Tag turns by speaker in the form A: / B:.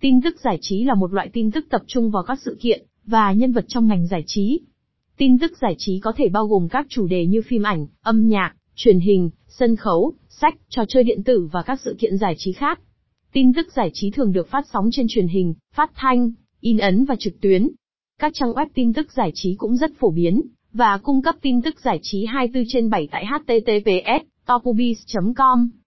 A: Tin tức giải trí là một loại tin tức tập trung vào các sự kiện và nhân vật trong ngành giải trí. Tin tức giải trí có thể bao gồm các chủ đề như phim ảnh, âm nhạc, truyền hình, sân khấu, sách, trò chơi điện tử và các sự kiện giải trí khác. Tin tức giải trí thường được phát sóng trên truyền hình, phát thanh, in ấn và trực tuyến. Các trang web tin tức giải trí cũng rất phổ biến và cung cấp tin tức giải trí 24 trên 7 tại https topubiz.com.